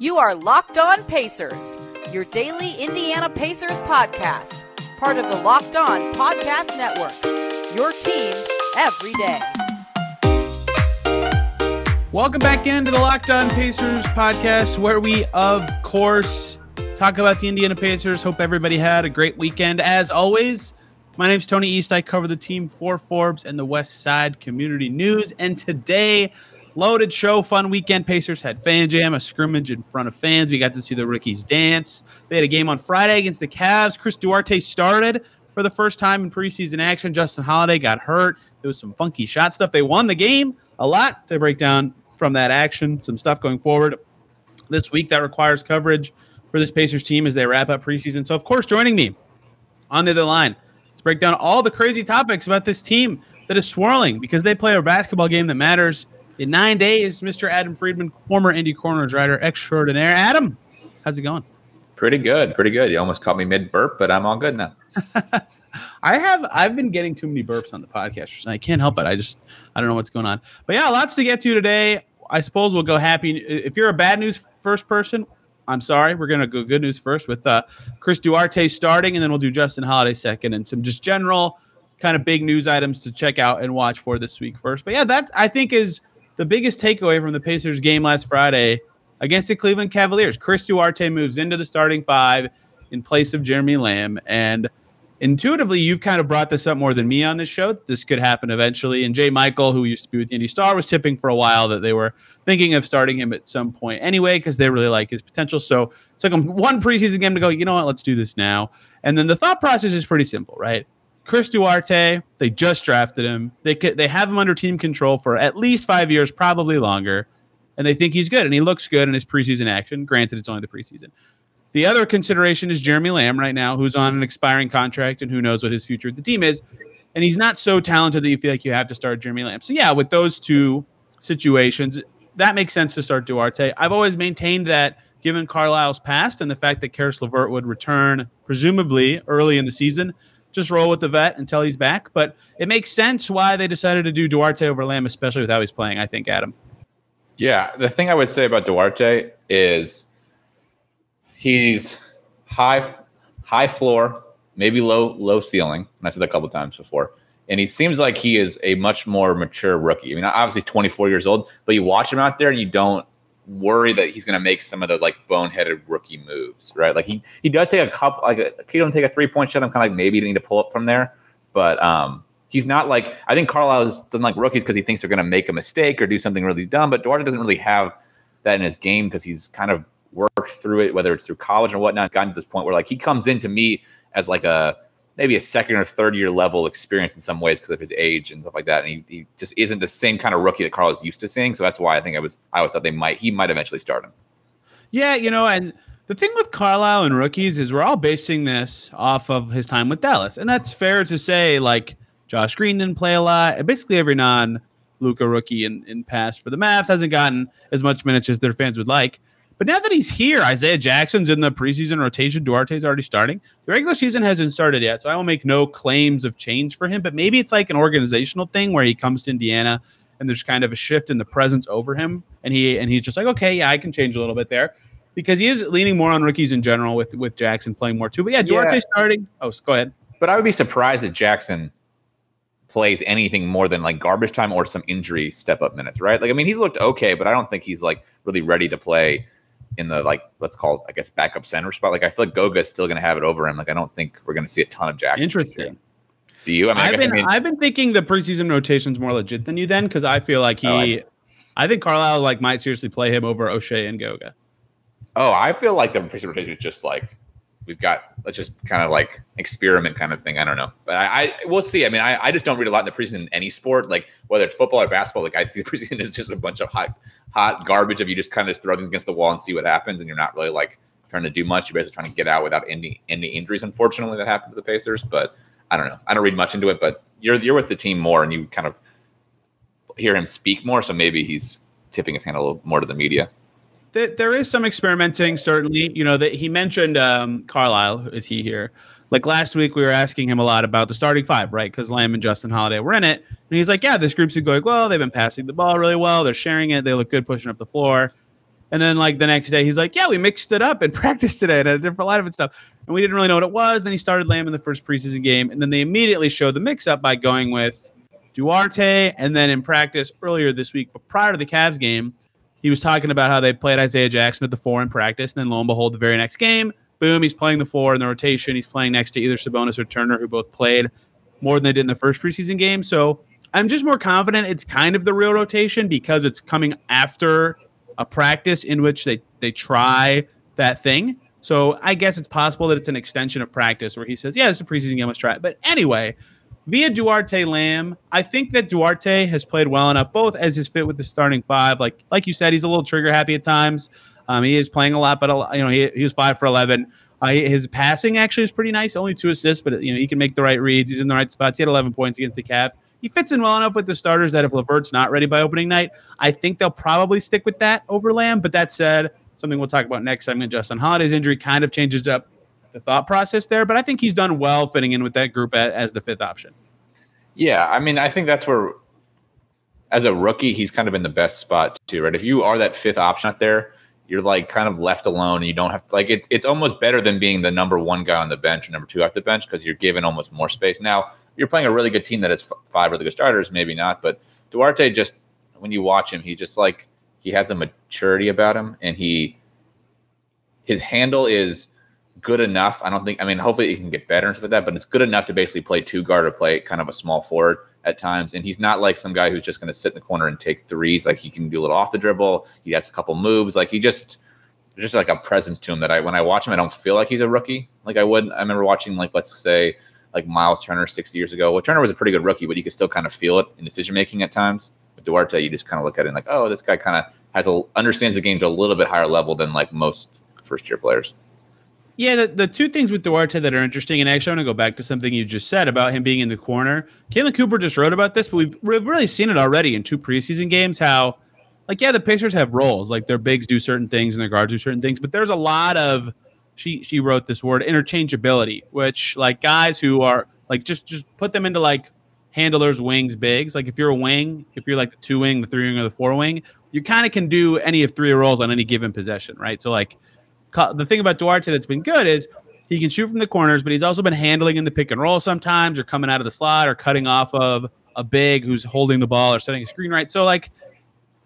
You are Locked On Pacers, your daily Indiana Pacers podcast, part of the Locked On Podcast Network. Your team every day. Welcome back into the Locked On Pacers podcast, where we, of course, talk about the Indiana Pacers. Hope everybody had a great weekend. As always, my name's Tony East. I cover the team for Forbes and the West Side Community News. And today, Loaded show, fun weekend. Pacers had fan jam, a scrimmage in front of fans. We got to see the rookies dance. They had a game on Friday against the Cavs. Chris Duarte started for the first time in preseason action. Justin Holiday got hurt. There was some funky shot stuff. They won the game. A lot to break down from that action. Some stuff going forward this week that requires coverage for this Pacers team as they wrap up preseason. So, of course, joining me on the other line to break down all the crazy topics about this team that is swirling because they play a basketball game that matters in nine days, Mr. Adam Friedman, former Indy Cornrows writer extraordinaire. Adam, how's it going? Pretty good, pretty good. You almost caught me mid burp, but I'm all good now. I have I've been getting too many burps on the podcast. I can't help it. I just I don't know what's going on. But yeah, lots to get to today. I suppose we'll go happy. If you're a bad news first person, I'm sorry. We're gonna go good news first with uh, Chris Duarte starting, and then we'll do Justin Holiday second, and some just general kind of big news items to check out and watch for this week first. But yeah, that I think is the biggest takeaway from the Pacers game last Friday against the Cleveland Cavaliers. Chris Duarte moves into the starting five in place of Jeremy Lamb. And intuitively, you've kind of brought this up more than me on this show. This could happen eventually. And Jay Michael, who used to be with the Indy Star, was tipping for a while that they were thinking of starting him at some point anyway, because they really like his potential. So it took him one preseason game to go, you know what, let's do this now. And then the thought process is pretty simple, right? Chris Duarte, they just drafted him. They they have him under team control for at least five years, probably longer, and they think he's good and he looks good in his preseason action. Granted, it's only the preseason. The other consideration is Jeremy Lamb right now, who's on an expiring contract and who knows what his future at the team is. And he's not so talented that you feel like you have to start Jeremy Lamb. So yeah, with those two situations, that makes sense to start Duarte. I've always maintained that given Carlisle's past and the fact that Caris LeVert would return presumably early in the season, just roll with the vet until he's back. But it makes sense why they decided to do Duarte over Lamb, especially with how he's playing. I think Adam. Yeah, the thing I would say about Duarte is he's high high floor, maybe low low ceiling. And I said that a couple times before. And he seems like he is a much more mature rookie. I mean, obviously 24 years old, but you watch him out there and you don't worry that he's going to make some of the like boneheaded rookie moves, right? Like he he does take a couple, like he don't take a three point shot. I'm kind of like maybe he need to pull up from there, but um, he's not like I think Carlisle doesn't like rookies because he thinks they're going to make a mistake or do something really dumb. But Duarte doesn't really have that in his game because he's kind of worked through it, whether it's through college or whatnot. He's Gotten to this point where like he comes into me as like a maybe a second or third year level experience in some ways because of his age and stuff like that. And he, he just isn't the same kind of rookie that Carl is used to seeing. So that's why I think I was I always thought they might he might eventually start him. Yeah, you know, and the thing with Carlisle and rookies is we're all basing this off of his time with Dallas. And that's fair to say, like Josh Green didn't play a lot. And Basically every non Luka rookie in, in past for the Mavs hasn't gotten as much minutes as their fans would like. But now that he's here, Isaiah Jackson's in the preseason rotation. Duarte's already starting. The regular season hasn't started yet, so I will make no claims of change for him. But maybe it's like an organizational thing where he comes to Indiana and there's kind of a shift in the presence over him, and he and he's just like, okay, yeah, I can change a little bit there because he is leaning more on rookies in general with with Jackson playing more too. But yeah, Duarte yeah. starting. Oh, go ahead. But I would be surprised that Jackson plays anything more than like garbage time or some injury step up minutes, right? Like, I mean, he's looked okay, but I don't think he's like really ready to play in the like let's call it I guess backup center spot. Like I feel like Goga is still going to have it over him. Like I don't think we're going to see a ton of Jackson. Interesting. Do you? I mean, I've been I mean, I've been thinking the preseason rotation is more legit than you then because I feel like he, oh, I, I, think Carlisle like might seriously play him over Oshae and Goga. Oh, I feel like the preseason rotation is just like we've got let's just kind of like experiment kind of thing. I don't know, but I, I we'll see. I mean, I, I just don't read a lot in the preseason in any sport, like whether it's football or basketball. Like I think the preseason is just a bunch of hot hot garbage of you just kind of throw things against the wall and see what happens, and you're not really like trying to do much. You're basically trying to get out without any any injuries. Unfortunately, that happened to the Pacers, but I don't know. I don't read much into it, but you're you're with the team more, and you kind of hear him speak more, so maybe he's tipping his hand a little more to the media there is some experimenting, certainly. You know that he mentioned um, Carlisle. Is he here? Like last week, we were asking him a lot about the starting five, right? Because Lamb and Justin Holiday were in it, and he's like, "Yeah, this group's going well. They've been passing the ball really well. They're sharing it. They look good pushing up the floor." And then like the next day, he's like, "Yeah, we mixed it up and practiced today and a different lineup and stuff." And we didn't really know what it was. Then he started Lamb in the first preseason game, and then they immediately showed the mix-up by going with Duarte, and then in practice earlier this week, but prior to the Cavs game, he was talking about how they played Isaiah Jackson at the four in practice, and then lo and behold, the very next game, boom, he's playing the four in the rotation. He's playing next to either Sabonis or Turner, who both played more than they did in the first preseason game. So I'm just more confident it's kind of the real rotation because it's coming after a practice in which they they try that thing. So I guess it's possible that it's an extension of practice where he says, "Yeah, it's a preseason game. Let's try it." But anyway, via Duarte Lamb, I think that Duarte has played well enough, both as his fit with the starting five. Like like you said, he's a little trigger happy at times. Um, he is playing a lot, but you know he, he was five for eleven. Uh, his passing actually is pretty nice, only two assists, but you know he can make the right reads. He's in the right spots. He had 11 points against the Cavs. He fits in well enough with the starters that if LeVert's not ready by opening night, I think they'll probably stick with that over Lamb. But that said, something we'll talk about next segment. Justin Holiday's injury kind of changes up the thought process there, but I think he's done well fitting in with that group as the fifth option. Yeah, I mean, I think that's where, as a rookie, he's kind of in the best spot too, right? If you are that fifth option out there, you're like kind of left alone and you don't have like it, it's almost better than being the number one guy on the bench or number two off the bench because you're given almost more space. Now you're playing a really good team that has f- five really good starters, maybe not, but Duarte just when you watch him, he just like he has a maturity about him and he his handle is good enough. I don't think I mean hopefully he can get better and stuff like that, but it's good enough to basically play two guard or play kind of a small forward at times. And he's not like some guy who's just going to sit in the corner and take threes. Like he can do a little off the dribble. He has a couple moves. Like he just just like a presence to him that I when I watch him, I don't feel like he's a rookie. Like I would. I remember watching like let's say like Miles Turner six years ago. Well, Turner was a pretty good rookie, but you could still kind of feel it in decision making at times. With Duarte, you just kind of look at it and like, oh, this guy kind of has a understands the game to a little bit higher level than like most first year players. Yeah, the, the two things with Duarte that are interesting, and actually I want to go back to something you just said about him being in the corner. Caitlin Cooper just wrote about this, but we've, we've really seen it already in two preseason games how, like, yeah, the Pacers have roles. Like, their bigs do certain things and their guards do certain things, but there's a lot of, she, she wrote this word, interchangeability, which, like, guys who are, like, just, just put them into, like, handlers, wings, bigs. Like, if you're a wing, if you're, like, the two wing, the three wing, or the four wing, you kind of can do any of three roles on any given possession, right? So, like, the thing about Duarte that's been good is he can shoot from the corners, but he's also been handling in the pick and roll sometimes, or coming out of the slot, or cutting off of a big who's holding the ball or setting a screen right. So like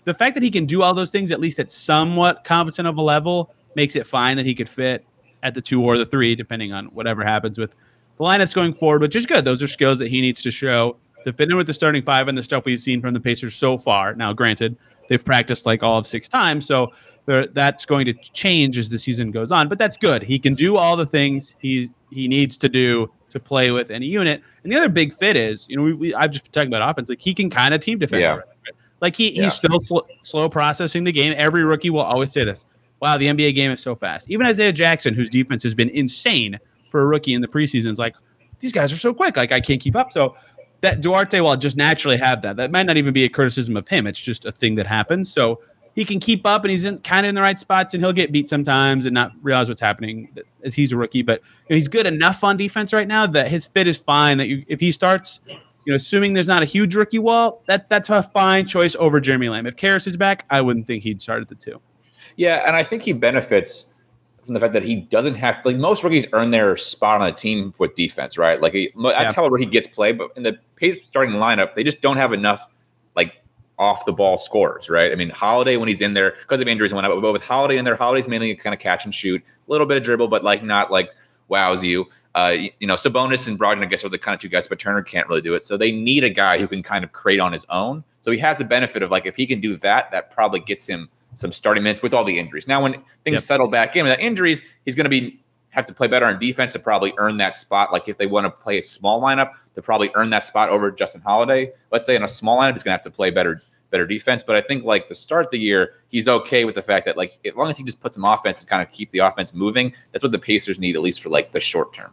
the fact that he can do all those things at least at somewhat competent of a level makes it fine that he could fit at the two or the three, depending on whatever happens with the lineups going forward, which is good. Those are skills that he needs to show to fit in with the starting five and the stuff we've seen from the Pacers so far. Now, granted, they've practiced like all of six times, so that's going to change as the season goes on. But that's good. He can do all the things he he needs to do to play with any unit. And the other big fit is, you know, we, we I've just been talking about offense. Like he can kind of team defend. Yeah. Right? Like he, yeah. he's still sl- slow processing the game. Every rookie will always say this. Wow, the NBA game is so fast. Even Isaiah Jackson, whose defense has been insane for a rookie in the preseason, is like, these guys are so quick. Like I can't keep up. So that Duarte will just naturally have that. That might not even be a criticism of him. It's just a thing that happens. So he can keep up and he's in, kind of in the right spots and he'll get beat sometimes and not realize what's happening as he's a rookie. But you know, he's good enough on defense right now that his fit is fine. That you, if he starts, you know, assuming there's not a huge rookie wall, that that's a fine choice over Jeremy Lamb. If Caris is back, I wouldn't think he'd start at the two. Yeah, and I think he benefits from the fact that he doesn't have like most rookies earn their spot on a team with defense, right? Like he, that's yeah. how a rookie gets played. But in the starting lineup, they just don't have enough off the ball scores, right? I mean, Holiday when he's in there because of injuries went up, but with Holiday in there, Holiday's mainly kind of catch and shoot, a little bit of dribble, but like not like wows you. Uh, you know, Sabonis and Brogdon, I guess, are the kind of two guys, but Turner can't really do it. So they need a guy who can kind of create on his own. So he has the benefit of like if he can do that, that probably gets him some starting minutes with all the injuries. Now, when things yep. settle back in, with that injuries, he's going to be have to play better on defense to probably earn that spot. Like if they want to play a small lineup, to probably earn that spot over Justin Holiday. Let's say in a small lineup, he's going to have to play better better defense. But I think like to start of the year, he's okay with the fact that like as long as he just puts some offense and kind of keep the offense moving, that's what the Pacers need at least for like the short term.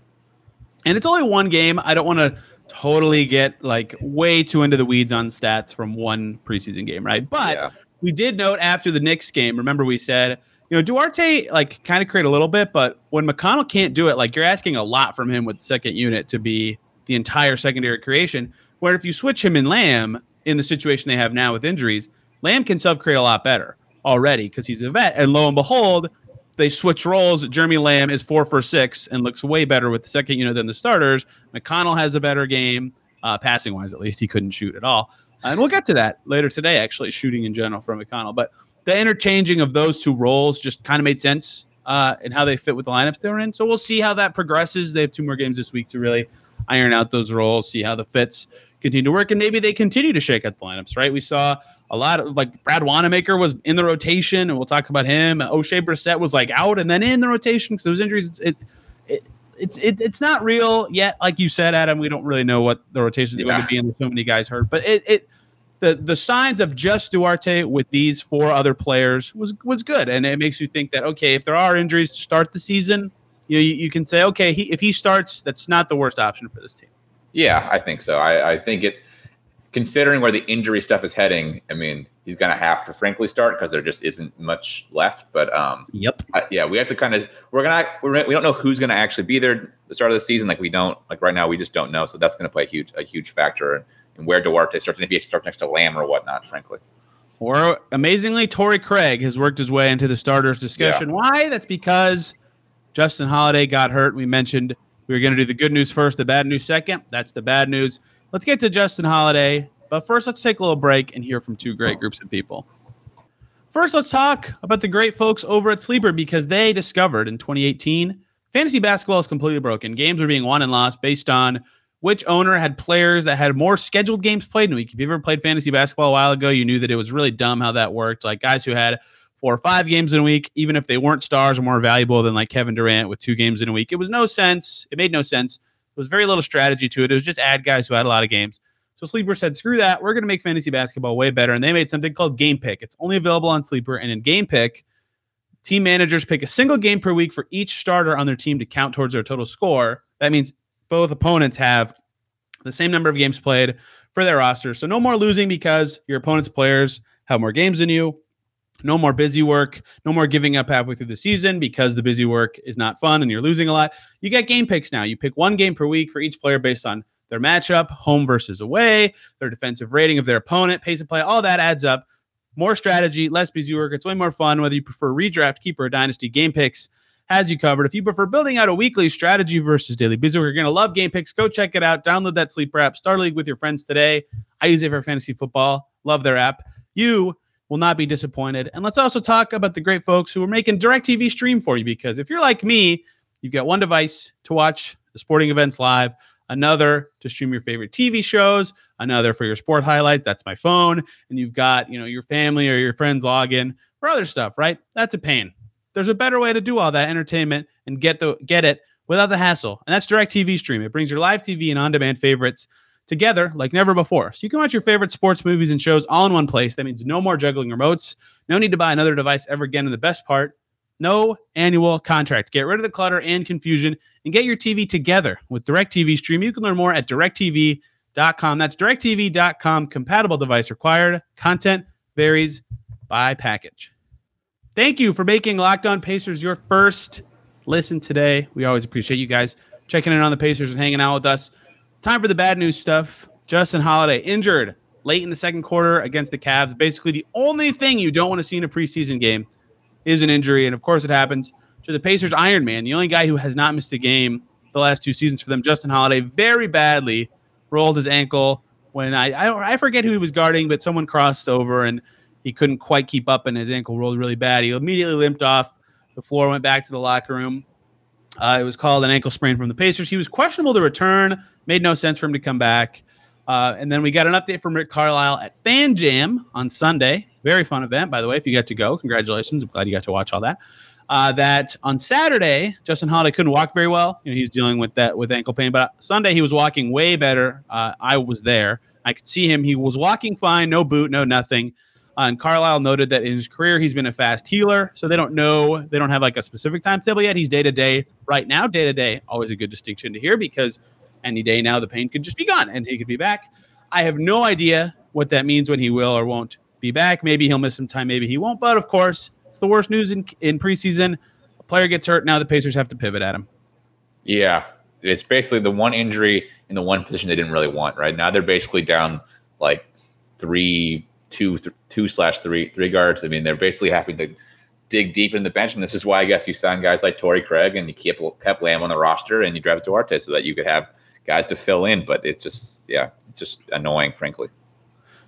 And it's only one game. I don't want to totally get like way too into the weeds on stats from one preseason game, right? But yeah. we did note after the Knicks game. Remember, we said you know, Duarte like kind of create a little bit, but when McConnell can't do it, like you're asking a lot from him with second unit to be the entire secondary creation. Where if you switch him in Lamb in the situation they have now with injuries, Lamb can self create a lot better. already because he's a vet. And lo and behold, they switch roles. Jeremy Lamb is four for six and looks way better with the second unit than the starters. McConnell has a better game, uh, passing wise at least. He couldn't shoot at all. And we'll get to that later today, actually, shooting in general from McConnell. But the interchanging of those two roles just kind of made sense uh, and how they fit with the lineups they're in. So we'll see how that progresses. They have two more games this week to really iron out those roles, see how the fits continue to work, and maybe they continue to shake up the lineups. Right? We saw a lot of like Brad Wanamaker was in the rotation, and we'll talk about him. Oshae Brissett was like out and then in the rotation because those injuries. It's, it, it, it's it, it's not real yet, like you said, Adam. We don't really know what the rotation is yeah. going to be, and so many guys hurt. But it, it the the signs of just Duarte with these four other players was was good, and it makes you think that okay, if there are injuries to start the season, you you, can say okay, he, if he starts, that's not the worst option for this team. Yeah, I think so. I, I think it considering where the injury stuff is heading, I mean, he's going to have to frankly start because there just isn't much left. But um, yep, I, yeah, we have to kind of we're gonna we're, we don't know who's going to actually be there the start of the season. Like we don't like right now, we just don't know. So that's going to play a huge a huge factor in where Duarte starts and if he starts next to Lamb or whatnot. Frankly. Or amazingly, Torrey Craig has worked his way into the starters discussion. Yeah. Why? That's because Justin Holiday got hurt. We mentioned we were going to do the good news first, the bad news second. That's the bad news. Let's get to Justin Holiday. But first, let's take a little break and hear from two great groups of people. First, let's talk about the great folks over at Sleeper because they discovered in 2018 fantasy basketball is completely broken. Games are being won and lost based on which owner had players that had more scheduled games played in a week. If you ever played fantasy basketball a while ago, you knew that it was really dumb how that worked. Like guys who had four or five games in a week, even if they weren't stars or more valuable than like Kevin Durant with two games in a week. It was no sense. It made no sense. There was very little strategy to it. It was just add guys who had a lot of games. So Sleeper said, screw that. We're going to make fantasy basketball way better. And they made something called Game Pick. It's only available on Sleeper. And in Game Pick, team managers pick a single game per week for each starter on their team to count towards their total score. That means both opponents have the same number of games played for their roster. So no more losing because your opponent's players have more games than you. No more busy work. No more giving up halfway through the season because the busy work is not fun and you're losing a lot. You get game picks now. You pick one game per week for each player based on their matchup, home versus away, their defensive rating of their opponent, pace of play, all that adds up. More strategy, less busy work. It's way more fun whether you prefer redraft, keeper, or dynasty. Game picks has you covered. If you prefer building out a weekly strategy versus daily busy you're going to love Game Picks. Go check it out. Download that sleeper app. Start league with your friends today. I use it for fantasy football. Love their app. You will not be disappointed. And let's also talk about the great folks who are making DirecTV stream for you because if you're like me, you've got one device to watch the sporting events live, another to stream your favorite TV shows, another for your sport highlights. That's my phone. And you've got, you know, your family or your friends log in for other stuff, right? That's a pain. There's a better way to do all that entertainment and get the get it without the hassle. And that's DirecTV Stream. It brings your live TV and on-demand favorites together like never before. So you can watch your favorite sports movies and shows all in one place. That means no more juggling remotes. No need to buy another device ever again. And the best part, no annual contract. Get rid of the clutter and confusion and get your TV together with DirecTV Stream. You can learn more at directv.com. That's directv.com. Compatible device required. Content varies by package. Thank you for making Locked On Pacers your first listen today. We always appreciate you guys checking in on the Pacers and hanging out with us. Time for the bad news stuff. Justin Holiday injured late in the second quarter against the Cavs. Basically, the only thing you don't want to see in a preseason game is an injury. And of course, it happens to the Pacers Iron Man, the only guy who has not missed a game the last two seasons for them. Justin Holiday very badly rolled his ankle when I, I, I forget who he was guarding, but someone crossed over and he couldn't quite keep up and his ankle rolled really bad. He immediately limped off the floor, went back to the locker room. Uh, it was called an ankle sprain from the Pacers. He was questionable to return. Made no sense for him to come back. Uh, and then we got an update from Rick Carlisle at Fan Jam on Sunday. Very fun event, by the way. If you got to go, congratulations. I'm glad you got to watch all that. Uh, that on Saturday, Justin Holiday couldn't walk very well. You know, he's dealing with that with ankle pain. But Sunday, he was walking way better. Uh, I was there. I could see him. He was walking fine, no boot, no nothing. And Carlisle noted that in his career, he's been a fast healer. So they don't know, they don't have like a specific timetable yet. He's day to day right now, day to day. Always a good distinction to hear because any day now the pain could just be gone and he could be back. I have no idea what that means when he will or won't be back. Maybe he'll miss some time, maybe he won't. But of course, it's the worst news in, in preseason. A player gets hurt. Now the Pacers have to pivot at him. Yeah. It's basically the one injury in the one position they didn't really want, right? Now they're basically down like three two th- two slash three three guards. I mean, they're basically having to dig deep in the bench, and this is why I guess you sign guys like Torrey Craig and you kept kept Lamb on the roster and you draft Duarte so that you could have guys to fill in. But it's just yeah, it's just annoying, frankly.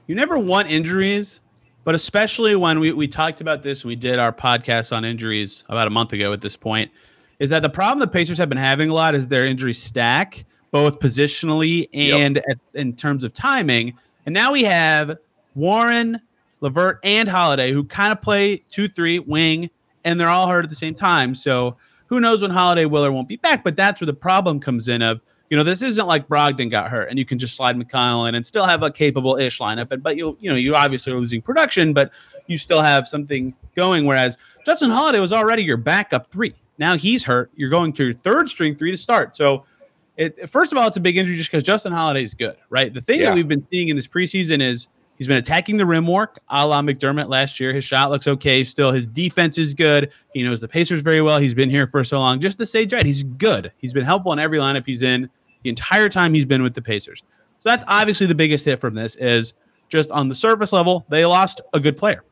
You never want injuries, but especially when we, we talked about this, we did our podcast on injuries about a month ago at this point, is that the problem the Pacers have been having a lot is their injury stack, both positionally and yep. at, in terms of timing. And now we have Warren, LeVert, and Holiday who kind of play 2 3 wing, and they're all hurt at the same time. So who knows when Holiday will or won't be back, but that's where the problem comes in of you know, this isn't like Brogdon got hurt and you can just slide McConnell in and still have a capable ish lineup. But, but you, you know, you obviously are losing production, but you still have something going. Whereas Justin Holiday was already your backup three. Now he's hurt. You're going to your third string three to start. So, it, first of all, it's a big injury just because Justin Holiday is good, right? The thing yeah. that we've been seeing in this preseason is he's been attacking the rim work, a la McDermott last year. His shot looks okay still. His defense is good. He knows the Pacers very well. He's been here for so long. Just to say, right, he's good. He's been helpful in every lineup he's in the entire time he's been with the Pacers. So that's obviously the biggest hit from this is just on the surface level, they lost a good player.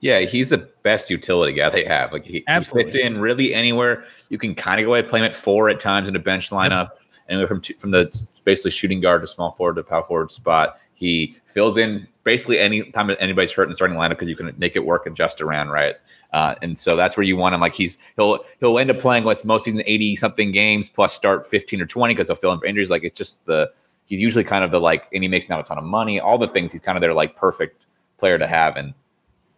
Yeah, he's the best utility guy they have. Like he, he fits in really anywhere. You can kind of go ahead and play him at four at times in a bench lineup, yep. anywhere from two, from the basically shooting guard to small forward to power forward spot. He fills in basically any time anybody's hurt in the starting lineup because you can make it work and adjust around right. Uh, and so that's where you want him. Like he's he'll he'll end up playing what's most season eighty something games plus start fifteen or twenty because he'll fill in for injuries. Like it's just the he's usually kind of the like and he makes not a ton of money. All the things he's kind of their like perfect player to have. And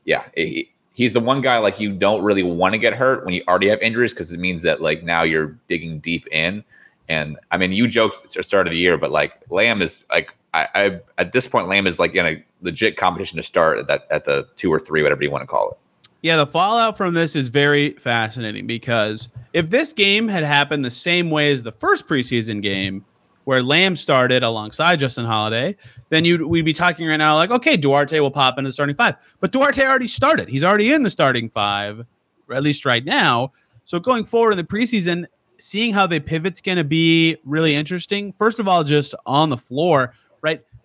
yeah, he, he's the one guy like you don't really want to get hurt when you already have injuries because it means that like now you're digging deep in. And I mean, you joked at the start of the year, but like Lamb is like I, I at this point Lamb is like in a legit competition to start at that at the two or three, whatever you want to call it. Yeah, the fallout from this is very fascinating because if this game had happened the same way as the first preseason game, where Lamb started alongside Justin Holiday, then you we'd be talking right now like, okay, Duarte will pop into the starting five. But Duarte already started. He's already in the starting five, at least right now. So going forward in the preseason, seeing how they pivot's going to be really interesting. First of all, just on the floor?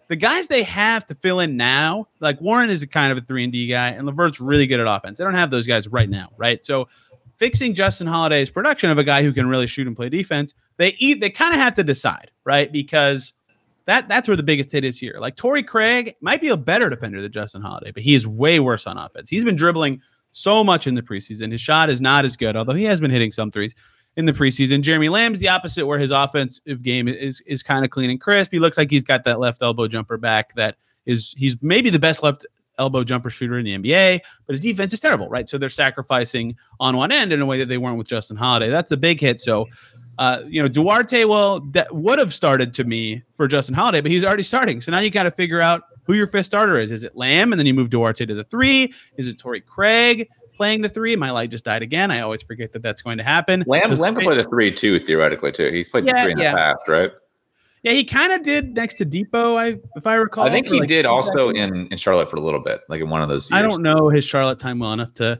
The guys they have to fill in now, like Warren is a kind of a three and D guy, and LeVert's really good at offense. They don't have those guys right now, right? So fixing Justin Holiday's production of a guy who can really shoot and play defense, they eat they kind of have to decide, right? Because that that's where the biggest hit is here. Like Torrey Craig might be a better defender than Justin Holiday, but he is way worse on offense. He's been dribbling so much in the preseason. His shot is not as good, although he has been hitting some threes in the preseason. Jeremy Lamb's the opposite, where his offensive game is is kind of clean and crisp. He looks like he's got that left elbow jumper back. That is, he's maybe the best left elbow jumper shooter in the NBA, but his defense is terrible, right? So they're sacrificing on one end in a way that they weren't with Justin Holiday. That's the big hit. So, uh, you know, Duarte, well, that would have started to me for Justin Holiday, but he's already starting. So now you got to figure out who your fifth starter is. Is it Lamb, and then you move Duarte to the three? Is it Torrey Craig? Playing the three. My light just died again. I always forget that that's going to happen. Lamb, Lamb can play the three too, theoretically too. He's played yeah, the three in yeah. the past, right? Yeah, he kind of did next to Dipo. I, if I recall, I think he like did also in in Charlotte for a little bit, like in one of those. Years. I don't know his Charlotte time well enough to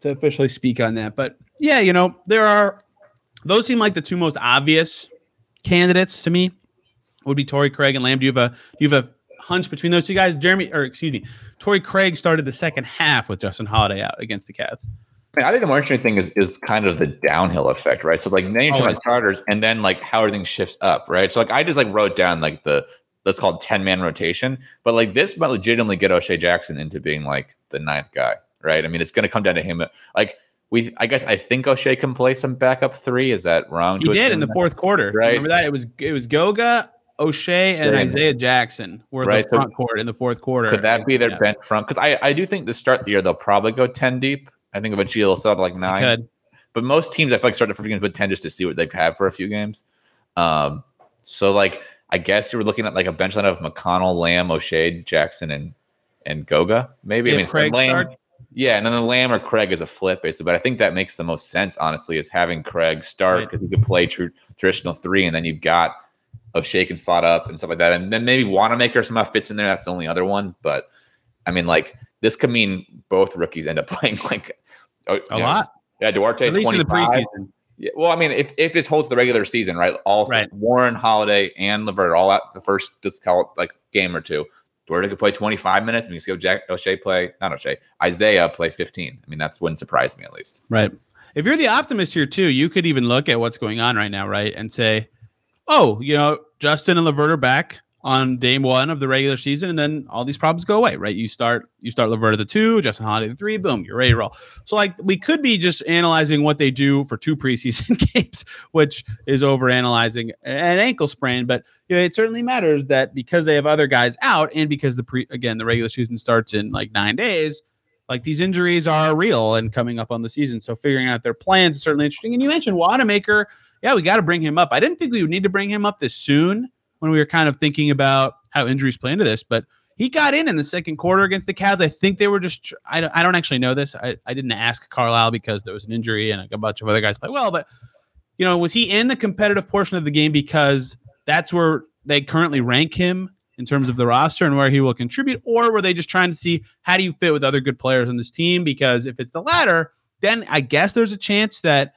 to officially speak on that, but yeah, you know, there are those seem like the two most obvious candidates to me. Would be Torrey Craig and Lamb. Do you have a do you have a hunch between those two guys. Jeremy, or excuse me, Torrey Craig started the second half with Justin Holiday out against the Cavs. I, mean, I think the more interesting thing is is kind of the downhill effect, right? So like then you're oh, talking about starters, and then like how everything shifts up, right? So like I just like wrote down like the let's call it ten man rotation, but like this might legitimately get Oshae Jackson into being like the ninth guy, right? I mean, it's going to come down to him. Like we, I guess I think Oshae can play some backup three. Is that wrong? He did in the that? fourth quarter. Right. Remember that it was it was Goga, Oshae and Isaiah Jackson were right. the front so court in the fourth quarter. Could that be their yeah. bench front? Because I, I do think to start the year they'll probably go ten deep. I think eventually they'll set up like nine. But most teams I feel like start the first games with ten just to see what they've had for a few games. Um, so like I guess you were looking at like a bench line of McConnell, Lamb, Oshae, Jackson, and and Goga. Maybe if I mean Craig Lamb, starts. Yeah, and then the Lamb or Craig is a flip basically. But I think that makes the most sense, honestly, is having Craig start because right. he could play true traditional three, and then you've got of shake and slot up and stuff like that. And then maybe Wanamaker somehow fits in there. That's the only other one. But I mean, like this could mean both rookies end up playing like oh, a know, lot. Yeah, Duarte twenty five. Yeah, well, I mean, if if this holds the regular season, right? All right. Warren, Holiday, and LeVert all out the first let's call it like game or two. Duarte could play 25 minutes, and you see Jack Oshae play, not Oshae, Isaiah play 15. I mean, that's wouldn't surprise me at least. Right. If you're the optimist here too, you could even look at what's going on right now, right, and say, "Oh, you know, Justin and Levert are back on day one of the regular season, and then all these problems go away, right? You start you start Levert at the two, Justin Holiday the three, boom, you're ready to roll. So like we could be just analyzing what they do for two preseason games, which is over analyzing an ankle sprain, but you know, it certainly matters that because they have other guys out and because the pre again the regular season starts in like nine days. Like these injuries are real and coming up on the season. So figuring out their plans is certainly interesting. And you mentioned Wanamaker. Yeah, we got to bring him up. I didn't think we would need to bring him up this soon when we were kind of thinking about how injuries play into this, but he got in in the second quarter against the Cavs. I think they were just, I don't, I don't actually know this. I, I didn't ask Carlisle because there was an injury and a bunch of other guys play well, but, you know, was he in the competitive portion of the game because that's where they currently rank him in terms of the roster and where he will contribute? Or were they just trying to see how do you fit with other good players on this team? Because if it's the latter, then I guess there's a chance that,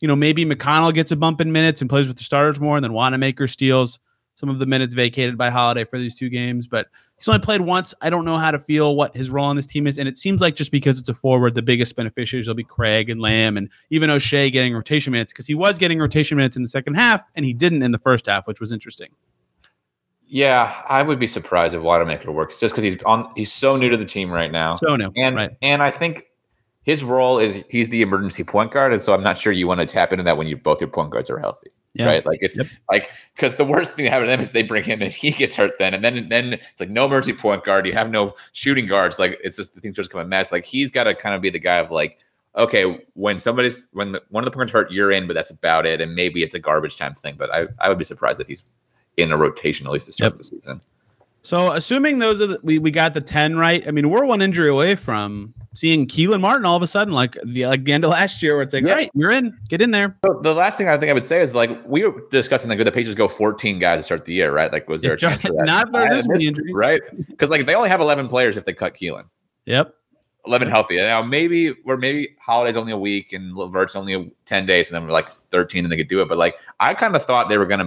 you know, maybe McConnell gets a bump in minutes and plays with the starters more, and then Wanamaker steals some of the minutes vacated by Holiday for these two games, but he's only played once. I don't know how to feel what his role on this team is. And it seems like just because it's a forward, the biggest beneficiaries will be Craig and Lamb and even Oshae getting rotation minutes because he was getting rotation minutes in the second half and he didn't in the first half, which was interesting. Yeah, I would be surprised if Wanamaker works just because he's on he's so new to the team right now. So new. And right. and I think his role is he's the emergency point guard. And so I'm not sure you want to tap into that when you both your point guards are healthy. Yeah. Right. Like it's yep. like because the worst thing that happened to them is they bring him and he gets hurt then. And then then it's like no emergency point guard. You have no shooting guards. Like it's just the things just become a mess. Like he's got to kind of be the guy of like, okay, when somebody's when the, one of the points hurt, you're in, but that's about it. And maybe it's a garbage time thing. But I, I would be surprised that he's in a rotation at least to start yep. the season. So assuming those are the, we we got the ten right. I mean, we're one injury away from seeing Kelan Martin all of a sudden, like the like the end of last year, where it's like, yeah. all right, you're in, get in there. So the last thing I think I would say is like we were discussing like the Pacers go 14 guys to start the year, right? Like, was there a chance for that? Not if there's this many injuries, right? Because like they only have 11 players if they cut Kelan. Yep. 11 healthy. Now maybe we're maybe Holiday's only a week and Levert's only 10 days, and then we're like 13 and they could do it. But like I kind of thought they were gonna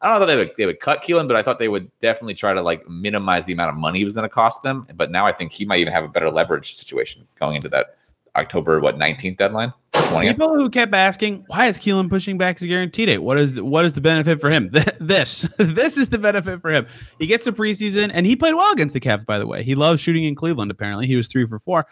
I don't know that they would they would cut Kelan, but I thought they would definitely try to like minimize the amount of money he was going to cost them. But now I think he might even have a better leverage situation going into that October what 19th deadline. 20th. People who kept asking, why is Kelan pushing back his guarantee date? What is the, what is the benefit for him? this this is the benefit for him. He gets to preseason and he played well against the Cavs. By the way, he loves shooting in Cleveland. Apparently, he was three for four.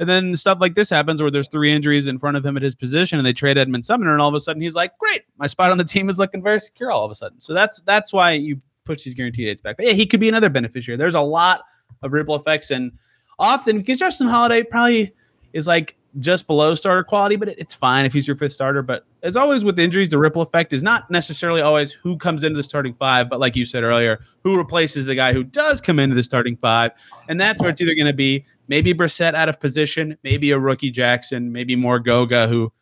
And then stuff like this happens where there's three injuries in front of him at his position, and they trade Edmond Sumner, and all of a sudden he's like, "Great, my spot on the team is looking very secure." All of a sudden, so that's that's why you push these guarantee dates back. But yeah, he could be another beneficiary. There's a lot of ripple effects, and often because Justin Holiday probably is like just below starter quality, but it's fine if he's your fifth starter. But as always with injuries, the ripple effect is not necessarily always who comes into the starting five, but like you said earlier, who replaces the guy who does come into the starting five. And that's where it's either going to be maybe Brissett out of position, maybe a rookie Jackson, maybe more Goga, who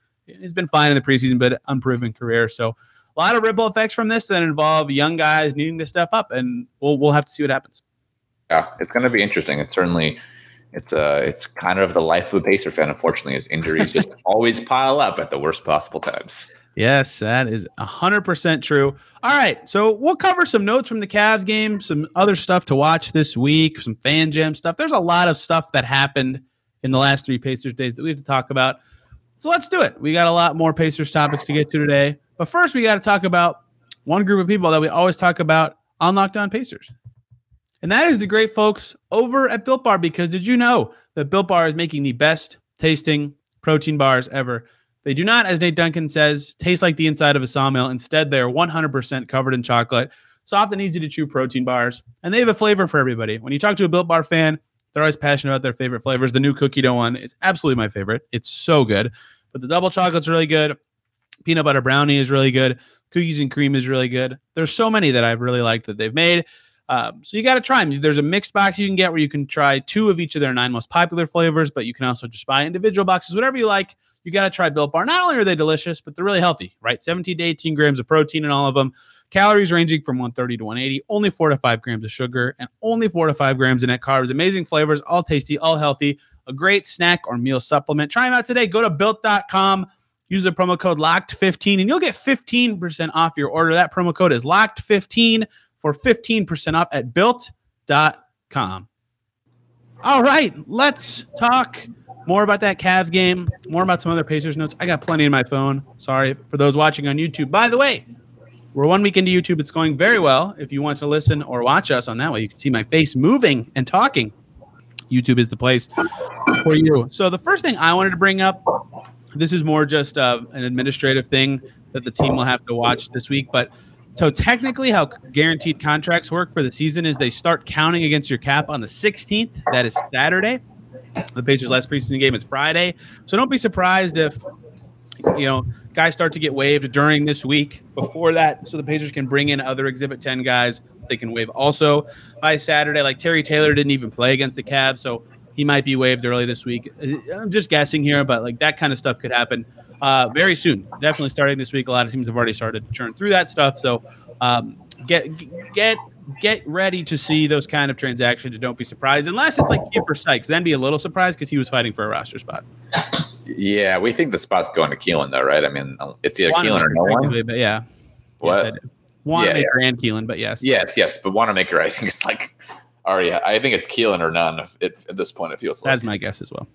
has been fine in the preseason, but unproven career. So a lot of ripple effects from this that involve young guys needing to step up, and we'll we'll have to see what happens. Yeah, it's going to be interesting. It's certainly it's uh it's kind of the life of a Pacer fan. Unfortunately, as injuries just always pile up at the worst possible times. Yes, that is 100% true. All right. So we'll cover some notes from the Cavs game, some other stuff to watch this week, some fan jam stuff. There's a lot of stuff that happened in the last three Pacers days that we have to talk about. So let's do it. We got a lot more Pacers topics to get to today. But first, we got to talk about one group of people that we always talk about on Locked On Pacers. And that is the great folks over at Built Bar because did you know that Built Bar is making the best tasting protein bars ever? They do not, as Nate Duncan says, taste like the inside of a sawmill. Instead, they're 100% covered in chocolate, soft and easy to chew protein bars. And they have a flavor for everybody. When you talk to a Built Bar fan, they're always passionate about their favorite flavors. The new cookie dough one is absolutely my favorite. It's so good. But the double chocolate's really good. Peanut butter brownie is really good. Cookies and cream is really good. There's so many that I've really liked that they've made. Um, so you got to try them. There's a mixed box you can get where you can try two of each of their nine most popular flavors, but you can also just buy individual boxes, whatever you like. You got to try Built Bar. Not only are they delicious, but they're really healthy, right? 17 to 18 grams of protein in all of them. Calories ranging from 130 to 180, only four to five grams of sugar, and only four to five grams of net carbs. Amazing flavors, all tasty, all healthy. A great snack or meal supplement. Try them out today. Go to built.com. Use the promo code LOCKED15 and you'll get 15% off your order. That promo code is LOCKED15 for 15% off at built.com. com. All right, let's talk more about that Cavs game, more about some other Pacers notes. I got plenty in my phone. Sorry for those watching on YouTube. By the way, we're one week into YouTube. It's going very well. If you want to listen or watch us on that way, you can see my face moving and talking. YouTube is the place for you. So the first thing I wanted to bring up, this is more just uh, an administrative thing that the team will have to watch this week, but so technically, how guaranteed contracts work for the season is they start counting against your cap on the 16th. That is Saturday. The Pacers' last preseason game is Friday. So don't be surprised if you know guys start to get waived during this week before that, so the Pacers can bring in other Exhibit 10 guys they can waive also by Saturday. Like Terry Taylor didn't even play against the Cavs, so he might be waived early this week. I'm just guessing here, but like that kind of stuff could happen uh, very soon. Definitely starting this week. A lot of teams have already started to churn through that stuff. So um, get get get ready to see those kind of transactions and don't be surprised unless it's like Kiefer Sykes. Then be a little surprised because he was fighting for a roster spot. Yeah, we think the spot's going to Kelan though, right? I mean, it's either Kelan or no one. But yeah. What? Yes, Wanamaker yeah. and Kelan, but yes. Yes, yes, but Wanamaker, I think it's like, already. I think it's Kelan or none. If, at this point, it feels like that's my guess as well.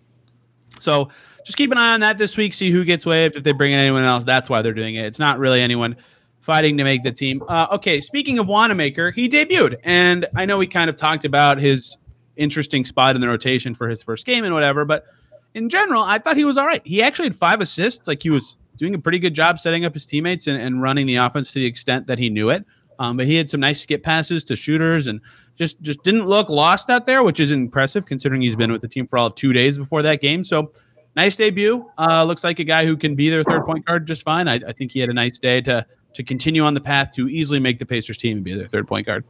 So just keep an eye on that this week. See who gets waived. If they bring in anyone else, that's why they're doing it. It's not really anyone fighting to make the team. Uh, okay, speaking of Wanamaker, he debuted, and I know we kind of talked about his interesting spot in the rotation for his first game and whatever, but in general, I thought he was all right. He actually had five assists. Like he was doing a pretty good job setting up his teammates and, and running the offense to the extent that he knew it. Um, but he had some nice skip passes to shooters and just just didn't look lost out there, which is impressive considering he's been with the team for all of two days before that game. So nice debut. Uh, looks like a guy who can be their third point guard just fine. I, I think he had a nice day to to continue on the path to easily make the Pacers team and be their third point guard.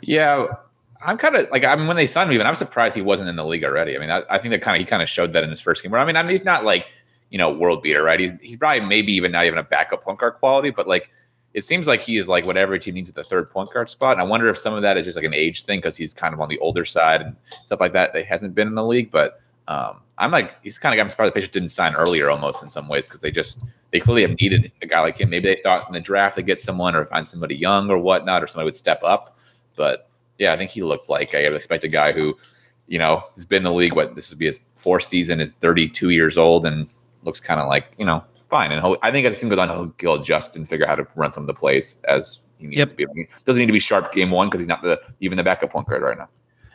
Yeah, I'm kind of like I mean when they signed him, even I'm surprised he wasn't in the league already. I mean, I, I think that kind of he kind of showed that in his first game. Where I mean, I mean he's not like you know world beater, right? He's he's probably maybe even not even a backup point guard quality, but like it seems like he is like whatever team needs at the third point guard spot. And I wonder if some of that is just like an age thing because he's kind of on the older side and stuff like that. That hasn't been in the league, but um, I'm like he's kind of I'm surprised the Pacers didn't sign earlier almost in some ways because they just they clearly have needed a guy like him. Maybe they thought in the draft they get someone or find somebody young or whatnot or somebody would step up, but yeah, I think he looked like I would expect a guy who, you know, has been in the league. What this would be his fourth season, is 32 years old, and looks kind of like you know fine. And I think as thing goes on, he'll adjust and figure out how to run some of the plays as he needs Yep. to be. He doesn't need to be sharp game one because he's not the even the backup point guard right now.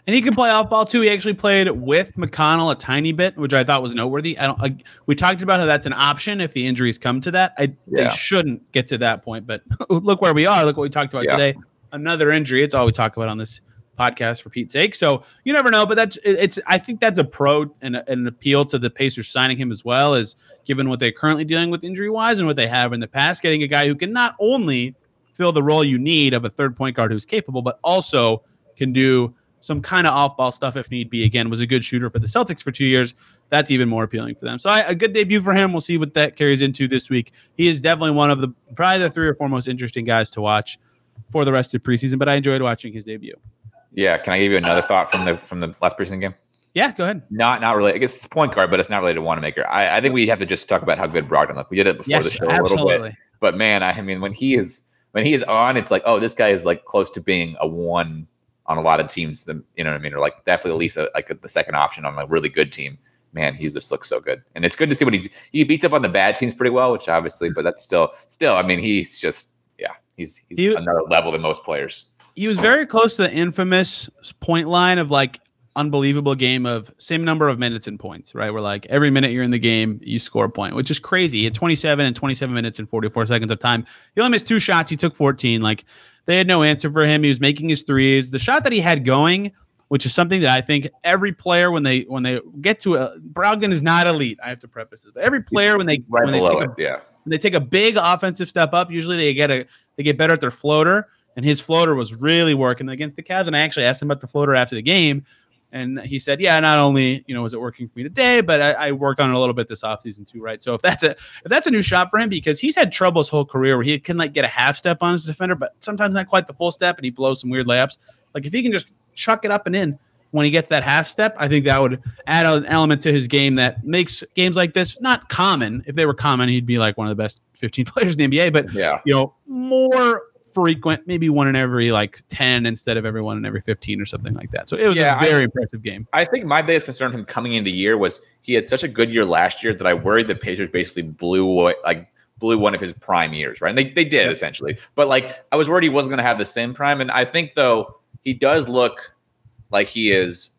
And he can play off ball too. He actually played with McConnell a tiny bit, which I thought was noteworthy. I don't. I, we talked about how that's an option if the injuries come to that. I, They shouldn't get to that point, but look where we are. Look what we talked about Yeah. today. Another injury. It's all we talk about on this podcast for Pete's sake. So you never know, but that's it- it's. I think that's a pro and a- an appeal to the Pacers signing him as well as given what they're currently dealing with injury wise and what they have in the past, getting a guy who can not only fill the role you need of a third point guard who's capable, but also can do some kind of off ball stuff if need be. Again, was a good shooter for the Celtics for two years. That's even more appealing for them. So I, a good debut for him. We'll see what that carries into this week. He is definitely one of the probably the three or four most interesting guys to watch for the rest of preseason. But I enjoyed watching his debut. Yeah, can I give you another thought from the from the last preseason game? Yeah, go ahead. Not not really. I guess it's point guard, but it's not related to Wanamaker. I, I think we have to just talk about how good Brogdon looked. We did it before the Yes, show a little bit. But man, I mean, when he is when he is on, it's like, oh, this guy is like close to being a one on a lot of teams. that- You know what I mean? Or like definitely at least a, like a, the second option on a really good team. Man, he just looks so good, and it's good to see when he he beats up on the bad teams pretty well, which obviously, but that's still still. I mean, he's just yeah, he's he's He- another level than most players. He was very close to the infamous point line of like unbelievable game of same number of minutes and points, right? Where like every minute you're in the game, you score a point, which is crazy. He had 27 and 27 minutes and 44 seconds of time. He only missed two shots. He took 14. Like they had no answer for him. He was making his threes. The shot that he had going, which is something that I think every player when they when they get to a Brogdon is not elite. I have to preface this, but every player when they Right when they below it, a yeah. when they take a big offensive step up, usually they get a they get better at their floater, and his floater was really working against the Cavs. And I actually asked him about the floater after the game, and he said, "Yeah, not only you know was it working for me today, but I, I worked on it a little bit this offseason too, right? So if that's a if that's a new shot for him because he's had trouble his whole career where he can like get a half step on his defender, but sometimes not quite the full step, and he blows some weird layups. Like if he can just chuck it up and in." When he gets that half step, I think that would add an element to his game that makes games like this not common. If they were common, he'd be like one of the best 15 players in the NBA. But Yeah. you know, more frequent, maybe one in every like 10 instead of every one in every 15 or something like that. So it was Yeah, a I- very impressive game. I think my biggest concern from coming into the year was he had such a good year last year that I worried the Pacers basically blew away, like blew one of his prime years, right? And they, they did Yep. essentially. But like I was worried he wasn't going to have the same prime. And I think though he does look like he is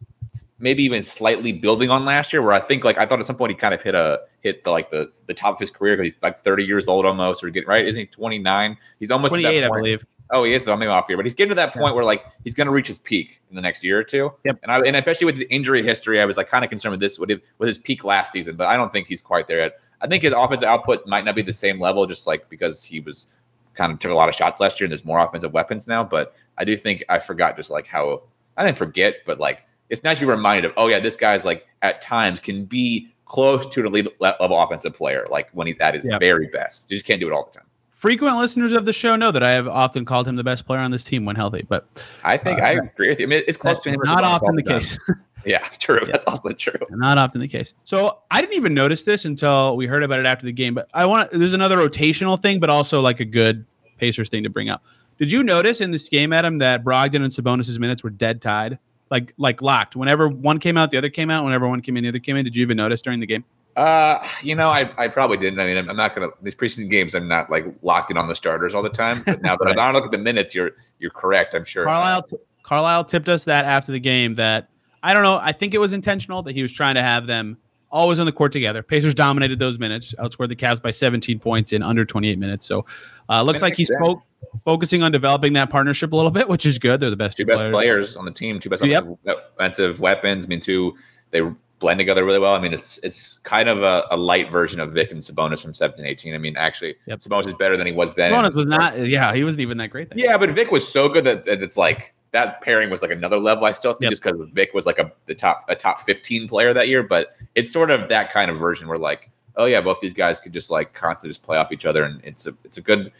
maybe even slightly building on last year, where I think like I thought at some point he kind of hit a hit the like the the top of his career because he's like 30 years old almost, or getting right? Isn't he 29? He's almost to that 28, I believe. Oh, he is. So I'm maybe off here, but he's getting to that point where like he's going to reach his peak in the next year or two. Yep. And I and especially with the injury history, I was like kind of concerned with this with his, with his peak last season, but I don't think he's quite there yet. I think his offensive output might not be the same level, just like because he was kind of took a lot of shots last year and there's more offensive weapons now. But I do think I forgot just like how I didn't forget, but like it's nice to be reminded of, oh yeah, this guy's like at times can be close to an elite level offensive player, like when he's at his Yep. very best. You just can't do it all the time. Frequent listeners of the show know that I have often called him the best player on this team when healthy, but I think Uh, I agree with you. I mean, it's close to him. not often the case. Yeah, true. That's also true. Not often the case. So I didn't even notice this until we heard about it after the game. But I want there's another rotational thing, but also like a good Pacers thing to bring up. Did you notice in this game, Adam, that Brogdon and Sabonis' minutes were dead tied, like like locked? Whenever one came out, the other came out. Whenever one came in, the other came in. Did you even notice during the game? Uh, you know, I, I probably didn't. I mean, I'm, I'm not gonna these preseason games. I'm not like locked in on the starters all the time. But now that Right. I don't look at the minutes, you're you're correct. I'm sure. Carlisle t- Carlisle tipped us that after the game that I don't know. I think it was intentional that he was trying to have them always on the court together. Pacers dominated those minutes, outscored the Cavs by 17 points in under 28 minutes. So uh, looks like he's fo- focusing on developing that partnership a little bit, which is good. They're the best two two best players on the team, two best Yep. offensive, offensive weapons. I mean, two they blend together really well. I mean, it's it's kind of a, a light version of Vic and Sabonis from 17, 18. I mean, actually, Yep. Sabonis is better than he was then. Sabonis was not. Yeah, he wasn't even that great. Then. Yeah, but Vic was so good that, that it's like that pairing was like another level. I still think Yep. just because Vic was like a the top a top fifteen player that year, but it's sort of that kind of version where like, oh yeah, both these guys could just like constantly just play off each other, and it's a it's a good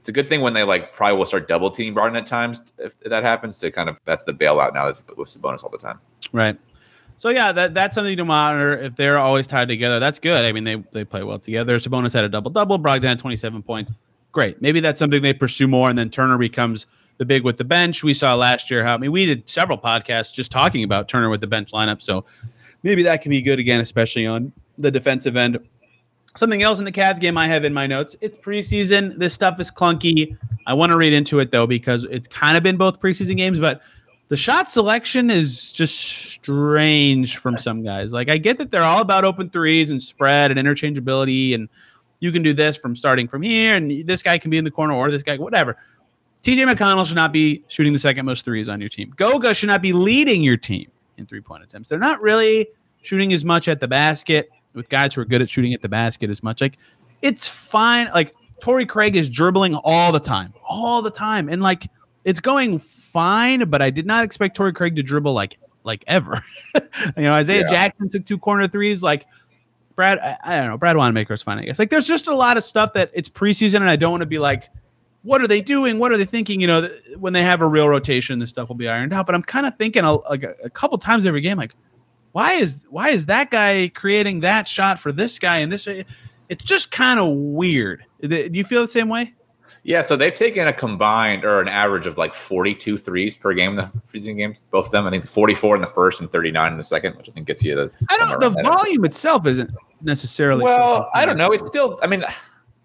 it's a good thing when they like probably will start double teaming Brogdon at times if that happens to kind of that's the bailout now that's with Sabonis all the time. Right. So yeah, that that's something to monitor. If they're always tied together, that's good. I mean, they they play well together. Sabonis had a double double. Brogdon had 27 points. Great. Maybe that's something they pursue more, and then Turner becomes the big with the bench. We saw last year how I mean we did several podcasts just talking about Turner with the bench lineup. So maybe that can be good again, especially on the defensive end. Something else in the Cavs game I have in my notes. It's preseason. This stuff is clunky. I want to read into it though because it's kind of been both preseason games, but the shot selection is just strange from some guys. Like I get that they're all about open threes and spread and interchangeability, and you can do this from starting from here, and this guy can be in the corner or this guy, whatever. TJ McConnell should not be shooting the second most threes on your team. Goga should not be leading your team in three point attempts. They're not really shooting as much at the basket with guys who are good at shooting at the basket as much. Like it's fine. Like Torrey Craig is dribbling all the time, all the time, and like it's going fine. But I did not expect Torrey Craig to dribble like like ever. you know, Isaiah Yeah. Jackson took two corner threes. Like Brad, I, I don't know. Brad Wanamaker is fine, I guess. Like there's just a lot of stuff that it's preseason, and I don't want to be like, what are they doing? What are they thinking? You know, when they have a real rotation, this stuff will be ironed out. But I'm kind of thinking a, like a, a couple times every game, like, why is why is that guy creating that shot for this guy and this? It's just kind of weird. Do you feel the same way? Yeah, so they've taken a combined or an average of like 42 threes per game in the preseason games. Both of them, I think 44 in the first and 39 in the second, which I think gets you the. I don't. The volume itself isn't necessarily. Well, I don't know. It's still. I mean,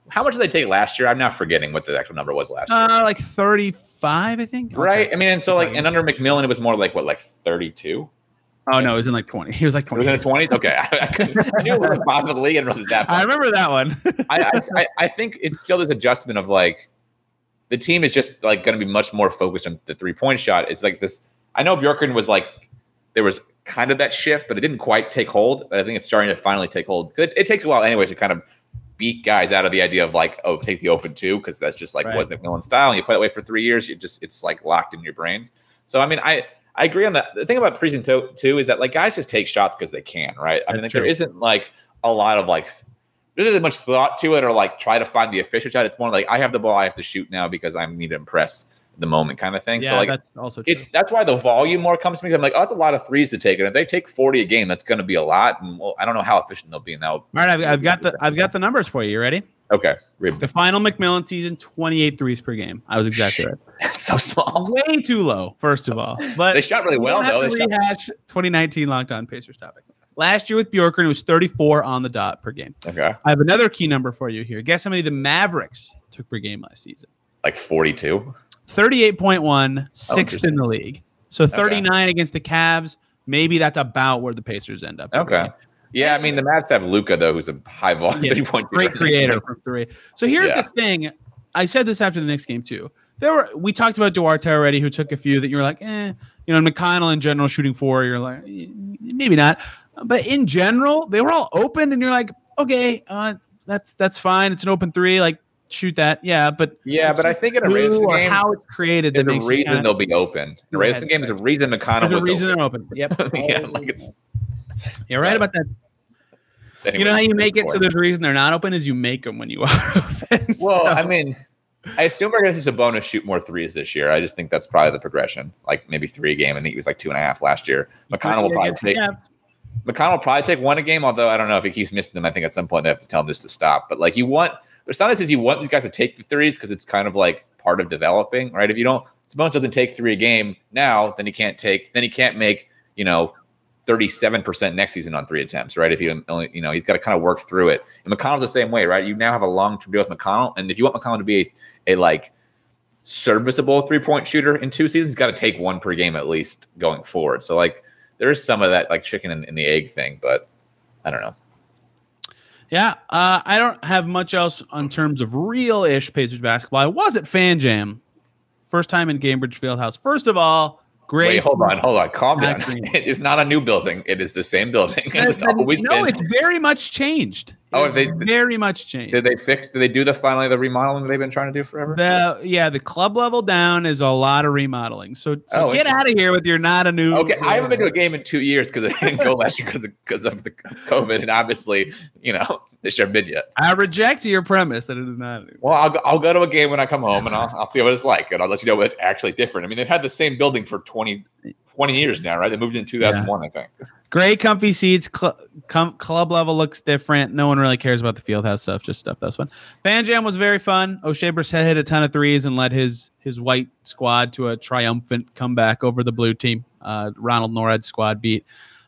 how much did they take last year? I'm not forgetting what the actual number was last year. Uh, like 35, I think. Right. I mean, and so like, and under McMillan, it was more like what, like 32. Oh no, it was in like 20. He was like 20. It was 20. in the 20s. Okay, I, I, I knew it was bottom of the league and it wasn't that. I remember that one. I, I, I- I think it's still this adjustment of like the team is just like going to be much more focused on the three point shot. It's like this. I know Bjorkgren was like there was kind of that shift, but it didn't quite take hold. But I think it's starting to finally take hold. It, it takes a while, anyways, to kind of beat guys out of the idea of like, oh, take the open two because that's just like Right. what McMillan style. And you play that way for three years, you just it's like locked in your brains. So I mean, I I agree on that. The thing about preseason two, too is that like guys just take shots because they can, right? I mean, like, there isn't like a lot of like there isn't much thought to it or like try to find the efficient shot. It's more like I have the ball, I have to shoot now because I need to impress the moment kind of thing. yeah, so like that's also true. it's that's why the volume more comes to me. I'm like, oh, it's a lot of threes to take, and if they take 40 a game, that's going to be a lot. And well, I don't know how efficient they'll be in that. All right, I've, I've got the I've got the numbers for you. You ready? Okay. Rib- The final McMillan season, 28 threes per game. I was exactly right. That's so small. Way too low, first of all. But They shot really well, though. to shot- 2019 Locked On Pacers topic. Last year with Bjorkgren, it was 34 on the dot per game. Okay. I have another key number for you here. Guess how many the Mavericks took per game last season? Like 42. 38.1, sixth interesting. in the league. So 39 against the Cavs. Maybe that's about where the Pacers end up. Okay. game. Yeah, I mean the Mavs have Luka though, who's a high volume Yeah, three point Great creator from three. So here's Yeah. the thing. I said this after the next game too. There were we talked about Duarte already, who took a few that you were like, eh, you know, McConnell in general shooting four, you're like, maybe not. But in general, they were all open, and you're like, okay, uh, that's that's fine. It's an open three, like shoot that, yeah. But Yeah, but I think in a or game, how it's created there's a reason kinda- they'll be open. The Ravens game is a reason McConnell There's a was reason open. they're open. Yep. yeah, like it's. You're right about that. You know how you make it so there's a reason they're not open is you make them when you are open. Well, So- I mean, I assume we're going to see Sabonis shoot more threes this year. I just think that's probably the progression. Like maybe three a game. I think he was like two and a half last year. McConnell will probably take Yeah, McConnell will probably take one a game. Although I don't know if he keeps missing them. I think at some point they have to tell him just to stop. But like you want, there's sometimes is you want these guys to take the threes because it's kind of like part of developing, right? If you don't, Sabonis doesn't take three a game now, then he can't take, then he can't make, you know. 37% next season on three attempts, right? If you only, you know, he's got to kind of work through it. And McConnell's the same way, right? You now have a long term deal with McConnell. And if you want McConnell to be a, a like serviceable three point shooter in two seasons, he's got to take one per game at least going forward. So, like, there is some of that like chicken and, and the egg thing, but I don't know. Yeah, uh, I don't have much else on terms of real-ish Pacers basketball. I was at Fan Jam, first time in Gainbridge Fieldhouse. First of all, great. Wait, hold on, hold on, calm down. It is not a new building. It is the same building. It's always no, been. it's very much changed. Oh, they- very much changed. did they fix? Did they do the finally the remodeling that they've been trying to do forever? The yeah, the club level down is a lot of remodeling. So, so Oh, get out of here with your not a new. Okay, I haven't been to a game in two years because I didn't go last year because of, because of the COVID, and obviously, you know, should have been yet. I reject your premise that it is not. Well, I'll go, I'll go to a game when I come home, and I'll, I'll see what it's like, and I'll let you know what's actually different. I mean, they've had the same building for 20, 20 years now, right? They moved in 2001, I think. Great, comfy seats. Cl- com- club level looks different. No one really cares about the fieldhouse stuff. Just stuff that's fun. Fan Jam was very fun. Oshae Brissett hit a ton of threes and led his his white squad to a triumphant comeback over the blue team. Uh, Ronald Nored's squad beat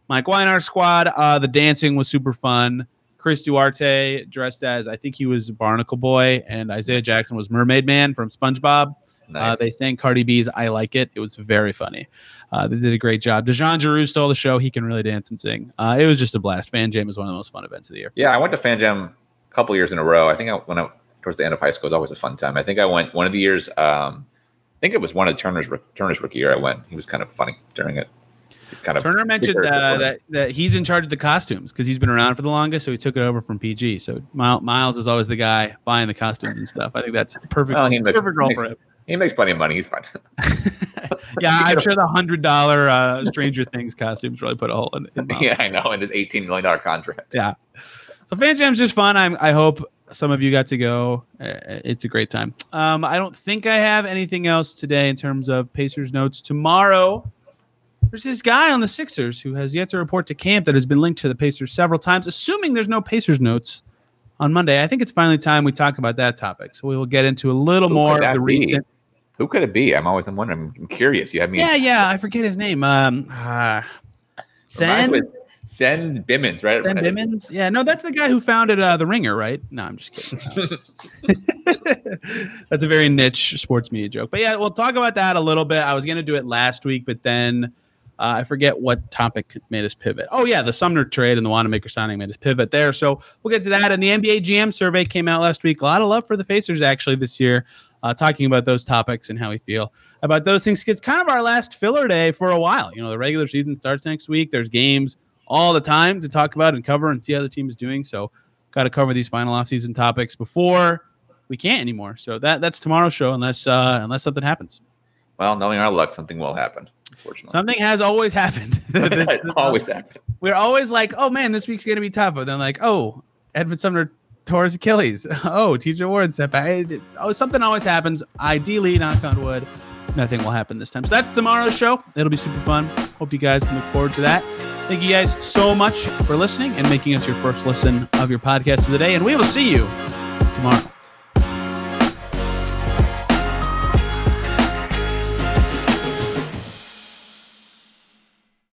Mike Weinar's squad. Uh, the dancing was super fun. Chris Duarte dressed as I think he was Barnacle Boy, and Isaiah Jackson was Mermaid Man from SpongeBob. Uh, they sang Cardi B's "I Like It." It was very funny. Uh, they did a great job. DeJon Jarreau stole the show. He can really dance and sing. Uh, it was just a blast. Fan Jam is one of the most fun events of the year. yeah, I went to Fan Jam a couple years in a row. I think I, when I towards the end of high school it was always a fun time. I think I went one of the years. Um, I think it was one of Turner's Turner's rookie year. I went. He was kind of funny during it. Kind of Turner mentioned uh, that that he's in charge of the costumes because he's been around for the longest, so he took it over from PG. So Miles, is always the guy buying the costumes and stuff. I think that's perfect. Well, he makes- perfect role makes- for him. He makes plenty of money. He's fine. yeah, I'm sure the hundred dollar uh, Stranger Things costumes really put a hole in. in yeah, I know. And his eighteen million dollar contract. Yeah. So Fan Jam's just fun. I'm, I hope some of you got to go. Uh, It's a great time. Um, I don't think I have anything else today in terms of Pacers notes. Tomorrow, there's this guy on the Sixers who has yet to report to camp that has been linked to the Pacers several times. Assuming there's no Pacers notes on Monday, I think it's finally time we talk about that topic. So we will get into a little Who more of the be? recent. Who could it be? I'm always I'm wondering. I'm curious. You have me. Yeah, yeah, I forget his name. Um, uh, Sen. Sen Bimmons, right? Sen Bimmons? Yeah, no, that's the guy who founded uh, the Ringer, right? No, I'm just kidding. that's a very niche sports media joke. But yeah, we'll talk about that a little bit. I was going to do it last week, but then uh, I forget what topic made us pivot. Oh yeah, the Sumner trade and the Wanamaker signing made us pivot there. So we'll get to that. And the NBA GM survey came out last week. A lot of love for the Pacers actually this year. Uh, talking about those topics and how we feel about those things. It's kind of our last filler day for a while. You know, the regular season starts next week. There's games all the time to talk about and cover and see how the team is doing. So, got to cover these final offseason topics before we can't anymore. So that that's tomorrow's show, unless uh, unless something happens. Well, knowing our luck, something will happen. Unfortunately, Something has always happened. This- it uh, always happens. we're always like, oh man, this week's gonna be tough. But then like, oh, Edmond Sumner tore his Achilles. Oh, TJ Warren set back. Oh, something always happens. Ideally, knock on wood, nothing will happen this time. So that's tomorrow's show. It'll be super fun. Hope you guys can look forward to that. Thank you guys so much for listening and making us your first listen of your podcast of the day. And we will see you tomorrow.